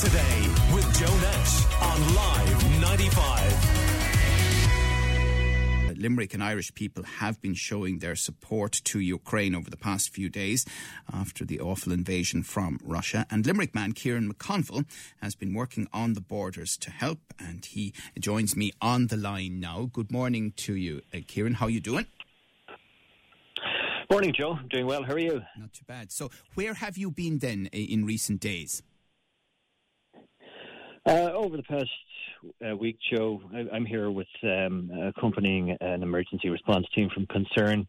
today with Joe Nash on Live 95. Limerick and Irish people have been showing their support to Ukraine over the past few days after the awful invasion from Russia. And Limerick man Kieran McConville has been working on the borders to help, and he joins me on the line now. Good morning to you, uh, Kieran. How you doing? Morning, Joe. Doing well. How are you? Not too bad. So, where have you been then uh, in recent days? Uh, over the past uh, week, Joe, I, am here with um, accompanying an emergency response team from Concern.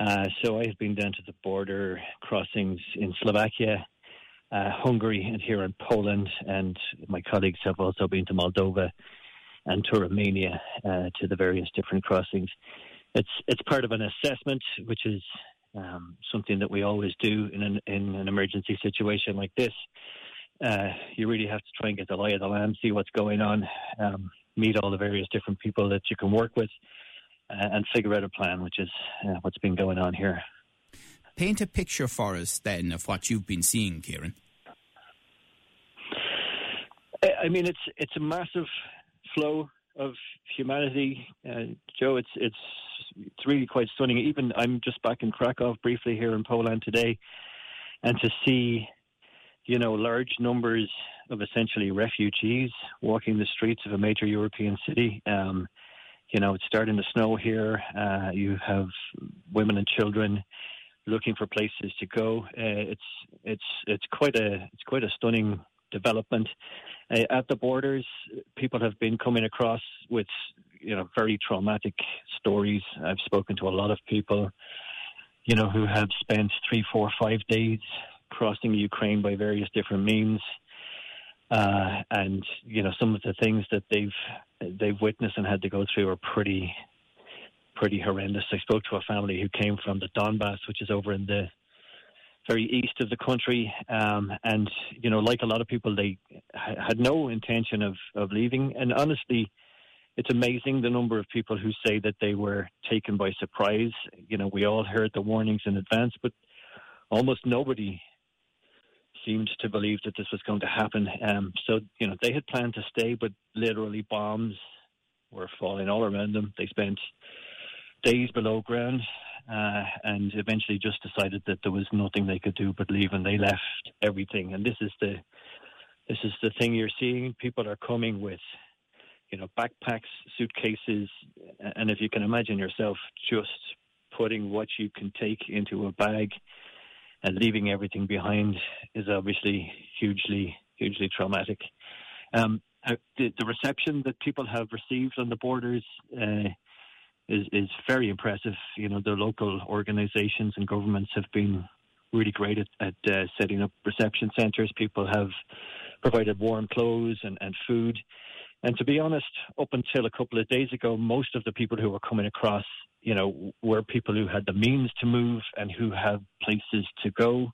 Uh, so I have been down to the border crossings in Slovakia, uh, Hungary, and here in Poland. And my colleagues have also been to Moldova and to Romania uh, to the various different crossings it's it's part of an assessment, which is um, something that we always do in an in an emergency situation like this. Uh, you really have to try and get the lie of the land, see what's going on, um, meet all the various different people that you can work with, uh, and figure out a plan, which is uh, what's been going on here. Paint a picture for us then of what you've been seeing, Kieran. I mean, it's it's a massive flow of humanity, uh, Joe. It's it's it's really quite stunning. Even I'm just back in Krakow briefly here in Poland today, and to see, you know, large numbers of essentially refugees walking the streets of a major European city. Um, you know, it's starting to snow here. Uh, you have women and children looking for places to go. Uh, it's it's it's quite a it's quite a stunning development. Uh, at the borders, people have been coming across with you know very traumatic stories. I've spoken to a lot of people, you know, who have spent three, four, five days crossing Ukraine by various different means. Uh, and you know some of the things that they've they've witnessed and had to go through are pretty pretty horrendous. I spoke to a family who came from the Donbass, which is over in the very east of the country, um, and you know, like a lot of people, they ha- had no intention of of leaving. And honestly, it's amazing the number of people who say that they were taken by surprise. You know, we all heard the warnings in advance, but almost nobody seemed to believe that this was going to happen. Um, so, you know, they had planned to stay, but literally bombs were falling all around them. They spent days below ground uh, and eventually just decided that there was nothing they could do but leave, and they left everything. And this is the this is the thing you're seeing. People are coming with you know backpacks, suitcases, and if you can imagine yourself just putting what you can take into a bag and leaving everything behind is obviously hugely hugely traumatic. Um, uh, the, the, reception that people have received on the borders uh, is is very impressive. You know, the local organisations and governments have been really great at, at uh, setting up reception centres. People have provided warm clothes and, and food. And to be honest, up until a couple of days ago, most of the people who were coming across, you know, were people who had the means to move and who have places to go.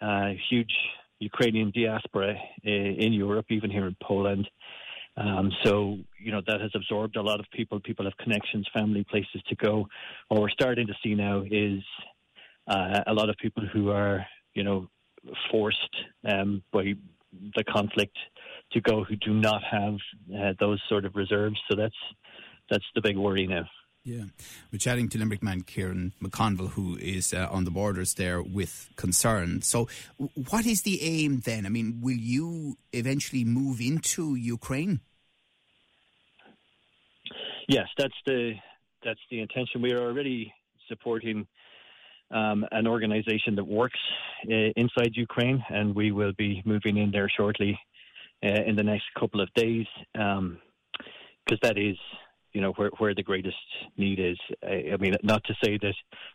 Uh, huge Ukrainian diaspora uh, in Europe, even here in Poland. Um, so, you know, that has absorbed a lot of people. People have connections, family, places to go. What we're starting to see now is uh, a lot of people who are, you know, forced um, by the conflict to go who do not have uh, those sort of reserves. So that's that's the big worry now. Yeah, we're chatting to Limerick man Kieran McConville, who is uh, on the borders there with concern. So, what is the aim then? I mean, will you eventually move into Ukraine? Yes, that's the that's the intention. We are already supporting um, an organization that works uh, inside Ukraine, and we will be moving in there shortly uh, in the next couple of days because um, that is you know where where the greatest need is. I, I, mean, not to say that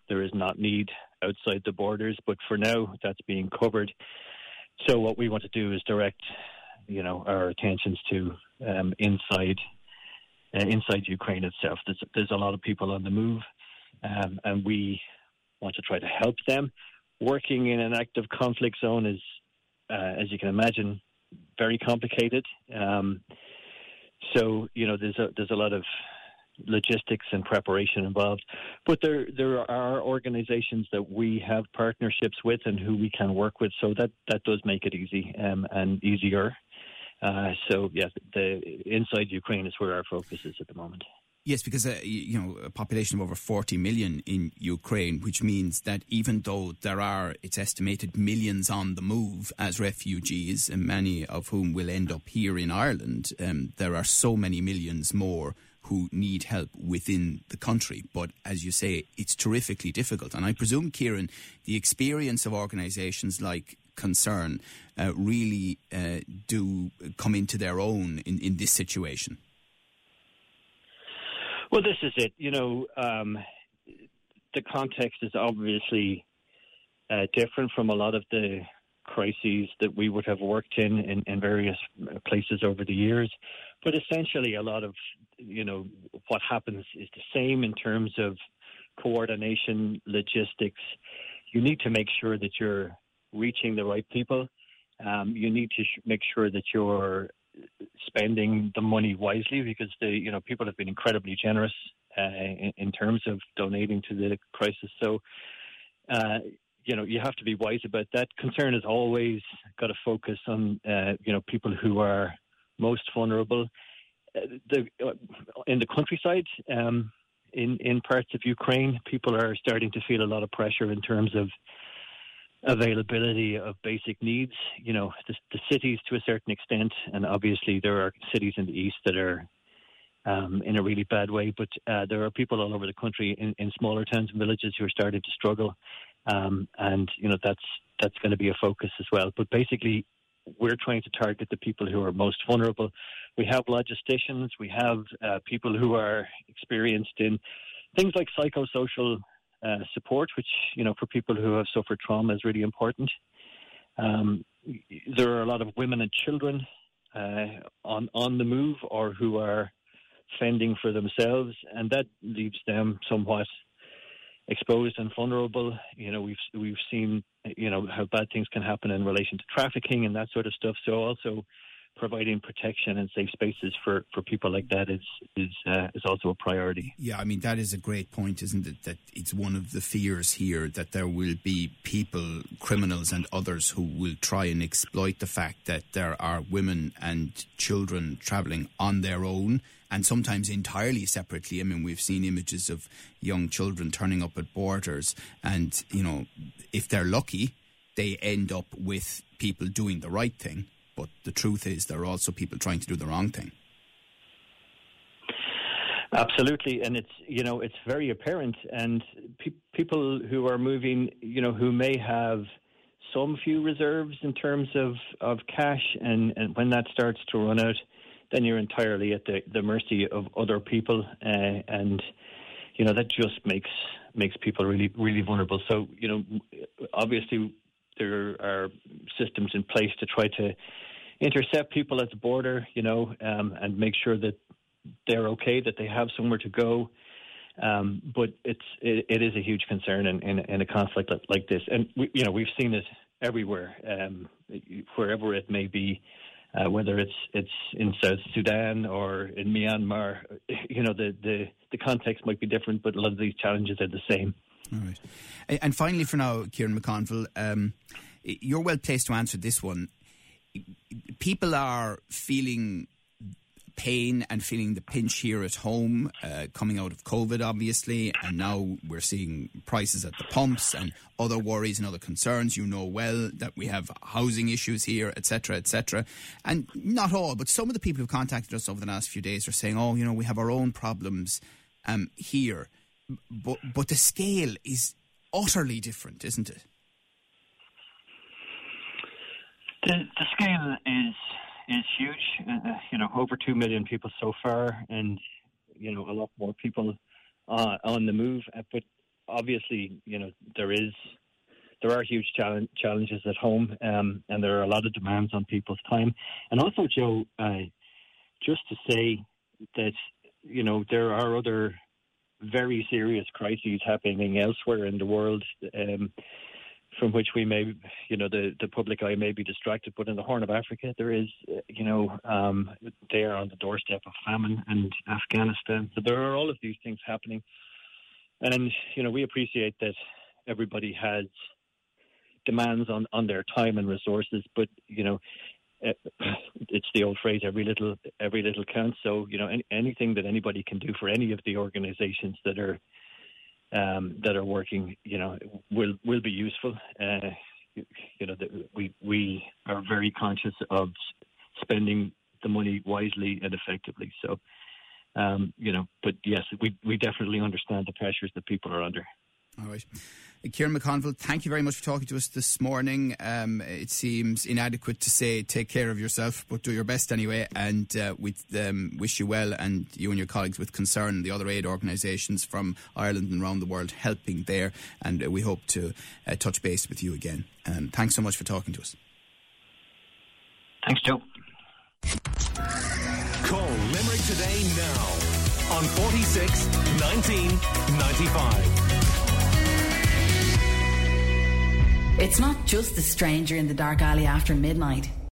there is not need outside the borders, but for now that's being covered. So what we want to do is direct you know our attentions to um, inside uh, inside Ukraine itself. There's, there's a lot of people on the move, um, and we want to try to help them. Working in an active conflict zone is, uh, as you can imagine, very complicated. Um, so you know, there's a there's a lot of logistics and preparation involved. But there there are organisations that we have partnerships with and who we can work with, so that that does make it easy um, and easier. Uh, so, yeah, the inside Ukraine is where our focus is at the moment. Yes, because uh, you know a population of over 40 million in Ukraine, which means that even though there are, it's estimated, millions on the move as refugees, and many of whom will end up here in Ireland, um, there are so many millions more who need help within the country. But as you say, it's terrifically difficult. And I presume, Kieran, the experience of organisations like Concern uh, really uh, do come into their own in, in this situation. Well, this is it. You know, um, the context is obviously uh, different from a lot of the crises that we would have worked in, in, in various places over the years. But essentially, a lot of you know what happens is the same in terms of coordination, logistics. You need to make sure that you're reaching the right people. Um, you need to sh- make sure that you're spending the money wisely because the you know people have been incredibly generous uh, in, in, terms of donating to the crisis. So. Uh, you know, you have to be wise about that. Concern has always got to focus on, uh, you know, people who are most vulnerable. Uh, the, uh, in the countryside, um, in in parts of Ukraine, people are starting to feel a lot of pressure in terms of availability of basic needs. You know, the, the, cities to a certain extent, and obviously there are cities in the east that are um, in a really bad way. But uh, there are people all over the country in, in, smaller towns and villages who are starting to struggle, um, and you know that's that's going to be a focus as well. But basically, we're trying to target the people who are most vulnerable. We have logisticians, we have uh, people who are experienced in things like psychosocial uh, support, which you know for people who have suffered trauma is really important. Um, there are a lot of women and children uh, on on the move or who are fending for themselves, and that leaves them somewhat exposed and vulnerable. You know, we've we've seen you know how bad things can happen in relation to trafficking and that sort of stuff. So also providing protection and safe spaces for, for people like that is is uh, is also a priority. Yeah, I mean that is a great point, isn't it? That it's one of the fears here that there will be people, criminals and others, who will try and exploit the fact that there are women and children travelling on their own and sometimes entirely separately. I mean, we've seen images of young children turning up at borders, and you know, if they're lucky, they end up with people doing the right thing but the truth is, there are also people trying to do the wrong thing. Absolutely, and it's you know it's very apparent, and pe- people who are moving, you know, who may have some few reserves in terms of, of cash, and, and when that starts to run out, then you're entirely at the, the mercy of other people, uh, and you know that just makes makes people really really vulnerable. So you know, obviously there are systems in place to try to intercept people at the border, you know, um, and make sure that they're okay, that they have somewhere to go. Um, but it's it, it is a huge concern in, in, in a conflict like this, and we, you know we've seen it everywhere, um, wherever it may be, uh, whether it's it's in South Sudan or in Myanmar. You know the, the the context might be different, but a lot of these challenges are the same. All right. And finally, for now, Kieran McConville, um, you're well placed to answer this one people are feeling pain and feeling the pinch here at home, uh, coming out of COVID, obviously, and now we're seeing prices at the pumps and other worries and other concerns. You know well that we have housing issues here, etc., etc. And not all, but some of the people who've contacted us over the last few days are saying, "Oh, you know, we have our own problems um, here," but but the scale is utterly different, isn't it? The, the scale is is huge. Uh, uh, you know, over two million people so far, and you know, a lot more people uh, on the move. Uh, but obviously, you know, there is there are huge challenge, challenges at home, um, and there are a lot of demands on people's time. And also, Joe, uh, just to say that you know there are other very serious crises happening elsewhere in the world. Um, from which we may, you know, the, the public eye may be distracted. But in the Horn of Africa, there is, you know, um, they are on the doorstep of famine and Afghanistan. So there are all of these things happening. And, you know, we appreciate that everybody has demands on, on their time and resources. But, you know, it's the old phrase every little every little counts. So you know any, anything that anybody can do for any of the organizations that are um, that are working you know will will be useful. Uh, you know we we are very conscious of spending the money wisely and effectively. So um, you know but yes we we definitely understand the pressures that people are under all right. Kieran McConville, thank you very much for talking to us this morning. Um, it seems inadequate to say take care of yourself, but do your best anyway. And uh, we um, wish you well and you and your colleagues with concern, the other aid organisations from Ireland and around the world helping there. And uh, we hope to uh, touch base with you again. Um, thanks so much for talking to us. Thanks, Joe. Call Limerick today now on 46 19 95. It's not just the stranger in the dark alley after midnight.